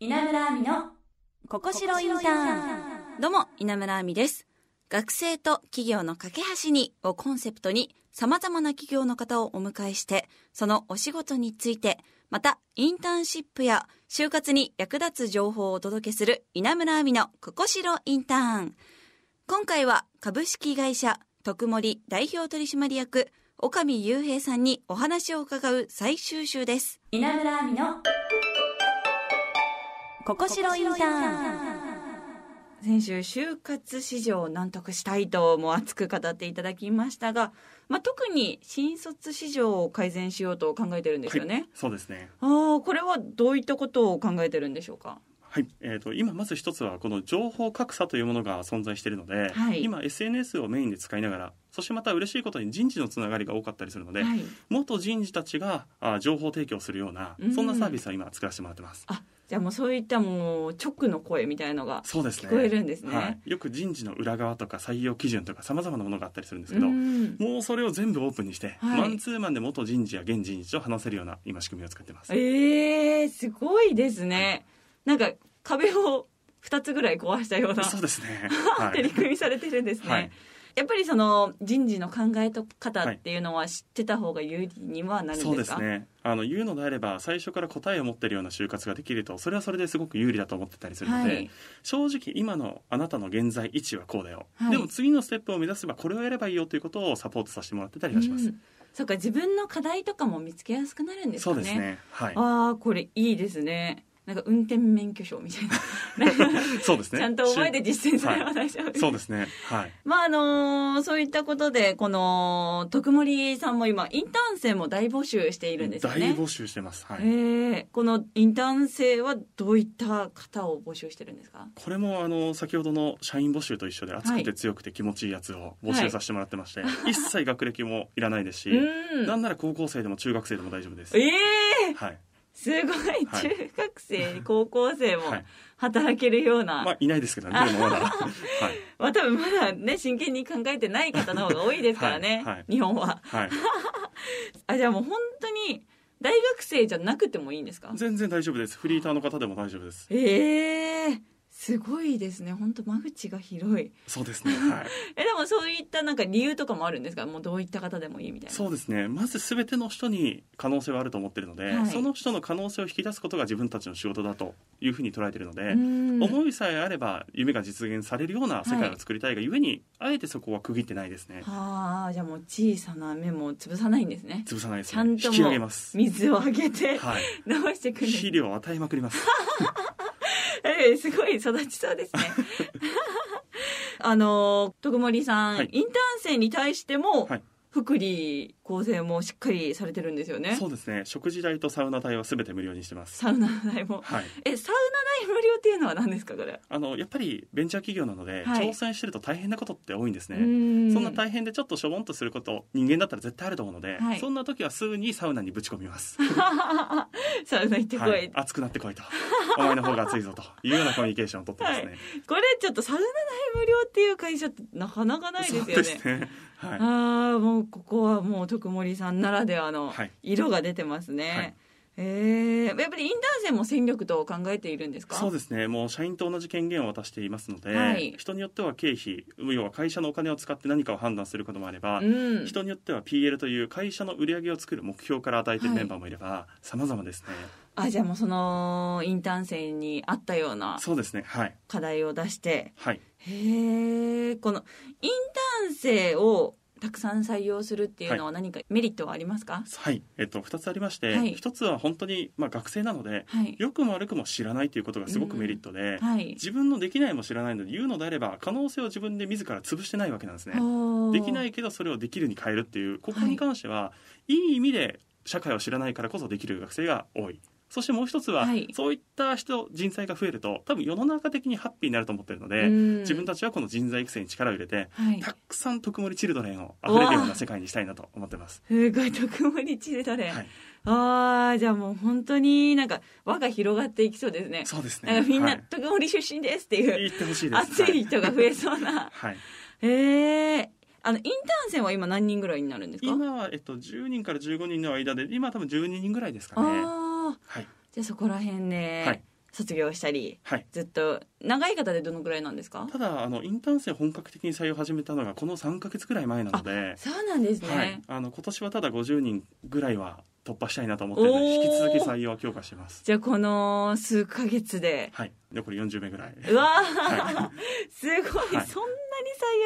稲村亜美のここしろインターンどうも、稲村亜美です。学生と企業の架け橋にをコンセプトに様々な企業の方をお迎えして、そのお仕事について、またインターンシップや就活に役立つ情報をお届けする稲村亜美のここしろインターン。今回は株式会社徳森代表取締役岡見雄平さんにお話を伺う最終週です。稲村亜美のここしろインターン。先週就活市場を難得したいとも熱く語っていただきましたが、まあ、特に新卒市場を改善しようと考えてるんですよね、そうですね。ああこれはどういったことを考えてるんでしょうか？はい、えー、と今まず一つはこの情報格差というものが存在しているので、はい。今 SNS をメインで使いながらそしてまた嬉しいことに人事のつながりが多かったりするので、はい。元人事たちがあ情報提供するようなうん。そんなサービスを今作らせてもらってます。あじゃあもうそういったもう直の声みたいのがそうですね。聞こえるんですね。はい、よく人事の裏側とか採用基準とかさまざまなものがあったりするんですけうど、ん。もうそれを全部オープンにして、はい。マンツーマンで元人事や現人事と話せるような今仕組みを作ってます。えー、すごいですね。なんか壁を2つぐらい壊したようなそうですね。は取り組みされてるんですね、はい。やっぱりその人事の考え方っていうのは知ってた方が有利にはなるんそうでかですすね。あの言うのであれば最初から答えを持ってるような就活ができるとそれはそれですごく有利だと思ってたりするので、はい。正直今のあなたの現在位置はこうだよ、はい。でも次のステップを目指せばこれをやればいいよということをサポートさせてもらってたりはします、うん。そうか自分の課題とかも見つけやすくなるんですかね。そうですね。はい。ああこれいいですねなんか運転免許証みたいな。そうですね。ちゃんと覚えて実践すれば大丈夫、そうですね。はい。まああのそういったことでこの徳森さんも今インターン生も大募集しているんですよね。大募集してます。はい、えーこのインターン生はどういった方を募集してるんですか？これもあの先ほどの社員募集と一緒で熱くて強くて気持ちいいやつを募集させてもらってまして、一切学歴もいらないですし、うん。なんなら高校生でも中学生でも大丈夫です、ええはいすごいはい中学生、高校生もはい。働けるような、まあいないですけどね まだ。はい。まあ多分まだね真剣に考えてない方の方が多いですからね、はい。はい日本は。はい。あじゃあもう本当に大学生じゃなくてもいいんですか？全然大丈夫です。フリーターの方でも大丈夫です。ええすごいですね。本当間口が広い。そうですね。はい。えでもそういったなんか理由とかもあるんですか？もうどういった方でもいいみたいな。そうですね。まず全ての人に可能性はあると思ってるので、はい。その人の可能性を引き出すことが自分たちの仕事だというふうに捉えているので、うん。思いさえあれば夢が実現されるような世界を作りたいがゆえに、あえてそこは区切ってないですね。はあじゃあもう小さな目も潰さないんですね。潰さないですちゃんと水をあげてはい。直してくるんです肥料を与えまくります。え えすごい育ちそうですね。あの徳森さん、はい。インターン生に対しても、はい福利厚生もしっかりされてるんですよね。そうですね。食事代とサウナ代は全て無料にしてます。サウナ代も。はい。えサウナ代無料っていうのは何ですかこれ？あのやっぱりベンチャー企業なので、はい。挑戦してると大変なことって多いんですね、うん。そんな大変でちょっとしょぼんとすること人間だったら絶対あると思うので、はい。そんな時はすぐにサウナにぶち込みます、サウナ行ってこい、はい、熱くなってこいと。お前の方が熱いぞというようなコミュニケーションを取ってますね、これちょっとサウナ代無料っていう会社ってなかなかないですよね。そうですねはい。ああもうここはもう徳森さんならではのはい。色が出てますね、はいえー。やっぱりインターン生も戦力と考えているんですか？そうですね。もう社員と同じ権限を渡していますので、はい。人によっては経費要は会社のお金を使って何かを判断することもあれば、うん。人によっては PL という会社の売り上げを作る目標から与えているはいメンバーもいれば、様々ですね。あじゃあもうそのインターン生に合ったようなそうですね。はい。課題を出して。はい。へえこのインターン生をたくさん採用するっていうのは何かメリットはありますか？はい、えっと、2つありまして、はい。1つは本当に、まあ、学生なのではい。良くも悪くも知らないということがすごくメリットで、はい。自分のできないも知らないので言うのであれば可能性を自分で自ら潰してないわけなんですね。できないいけどそれをできるに変えるっていうここに関しては、い、い意味で社会を知らないからこそできる学生が多い。そしてもう一つは、はい。そういった人人材が増えると多分世の中的にハッピーになると思ってるので、うん。自分たちはこの人材育成に力を入れて、はい。たくさん特盛りチルドレンを溢れるような世界にしたいなと思ってます。すごい特盛チルドレン、はい、ああじゃあもう本当になんか輪が広がっていきそうですね。そうですね。みんなはい。特盛出身ですっていう、言ってほしいです。熱い人が増えそうな。はい。へえあのインターン生は今何人ぐらいになるんですか？今は、えっと、10人から15人の間で今多分12人ぐらいですかね。はい。じゃあそこら辺ね、はい。卒業したりはい。ずっと長い方でどのくらいなんですか？ただあのインターン生本格的に採用を始めたのがこの3か月ぐらい前なので、そうなんですね、はい、あの今年はただ50人ぐらいは突破したいなと思って引き続き採用は強化してます。じゃあこの数ヶ月で。はい。残り40名ぐらい。うわー、は すごい。そんなに採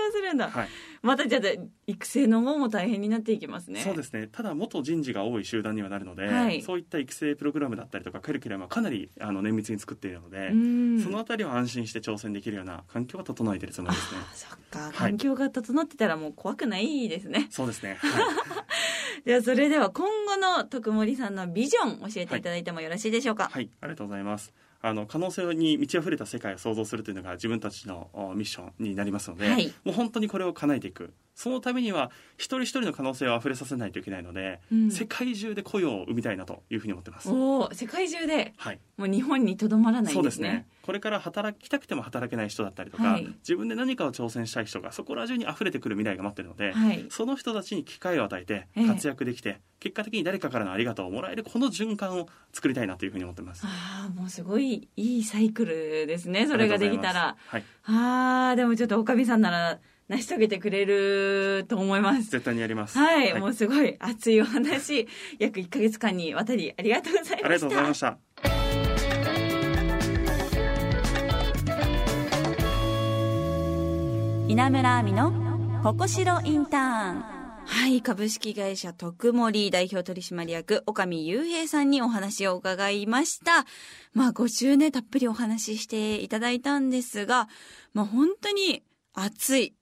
用するんだ、はい、またじゃあ育成の方も大変になっていきますね。そうですね。ただ元人事が多い集団にはなるので、はい。そういった育成プログラムだったりとかカリキュラムはかなりあの綿密に作っているので、うん。そのあたりは安心して挑戦できるような環境は整えているつもりですね。あそっか。はい。環境が整ってたらもう怖くないですね、そうですね、はい。ではそれでは今後の徳森さんのビジョン教えていただいてもよろしいでしょうか、はい、ありがとうございます。あの可能性に満ち溢れた世界を創造するというのが自分たちのおミッションになりますので、はいもう本当にこれを叶えていく。そのためには一人一人の可能性を溢れさせないといけないので、うん。世界中で雇用を生みたいなというふうに思ってます。おお世界中で？はい、もう日本にとどまらないそうですすね。これから働きたくても働けない人だったりとか、はい。自分で何かを挑戦したい人がそこら中に溢れてくる未来が待ってるので、はい。その人たちに機会を与えてええ。活躍できて、結果的に誰かからのありがとうをもらえるこの循環を作りたいなというふうに思ってます。ああもうすごいいいサイクルですねそれができたら。はい、ああでもちょっとおかみさんなら成し遂げてくれると思います。絶対にやります。はい、もうすごい熱いお話。約1か月間にわたりありがとうございました。ありがとうございました。稲村亜美のここしろインターン。はい株式会社徳森代表取締役岡見雄平さんにお話を伺いました。まあ5週ねたっぷりお話ししていただいたんですがまあ本当に熱い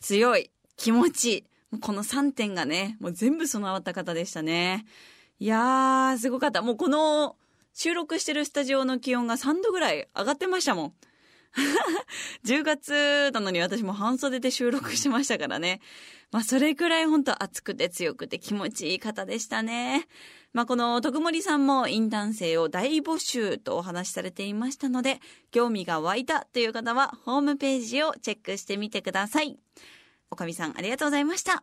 強い気持ちこの3点がねもう全部備わった方でしたねいやーすごかったもうこの収録してるスタジオの気温が3度ぐらい上がってましたもん 10月なのに私も半袖で収録してましたからね。まあそれくらい本当熱くて強くて気持ちいい方でしたね。まあこの徳森さんもインターン生を大募集とお話しされていましたので、興味が湧いたという方はホームページをチェックしてみてください。おかみさんありがとうございました。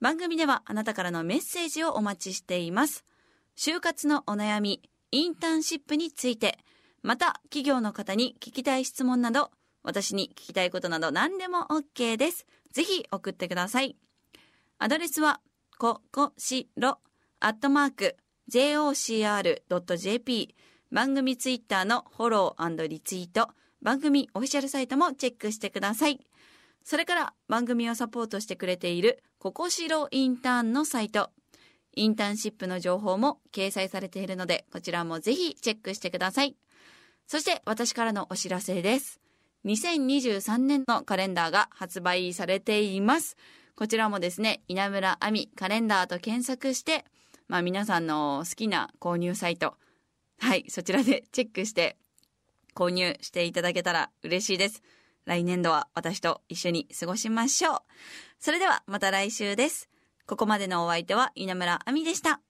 番組ではあなたからのメッセージをお待ちしています。就活のお悩み、インターンシップについて、また企業の方に聞きたい質問など、私に聞きたいことなど何でも OK です。ぜひ送ってください。アドレスは、ここしろ、アットマーク、jocr.jp、番組ツイッターのフォローリツイート、番組オフィシャルサイトもチェックしてください。それから番組をサポートしてくれているここしろインターンのサイト、インターンシップの情報も掲載されているので、こちらもぜひチェックしてください。そして私からのお知らせです。2023年のカレンダーが発売されています。こちらもですね、稲村亜美カレンダーと検索して、まあ皆さんの好きな購入サイト、はい、そちらで チェックして購入していただけたら嬉しいです。来年度は私と一緒に過ごしましょう。それではまた来週です。ここまでのお相手は稲村亜美でした。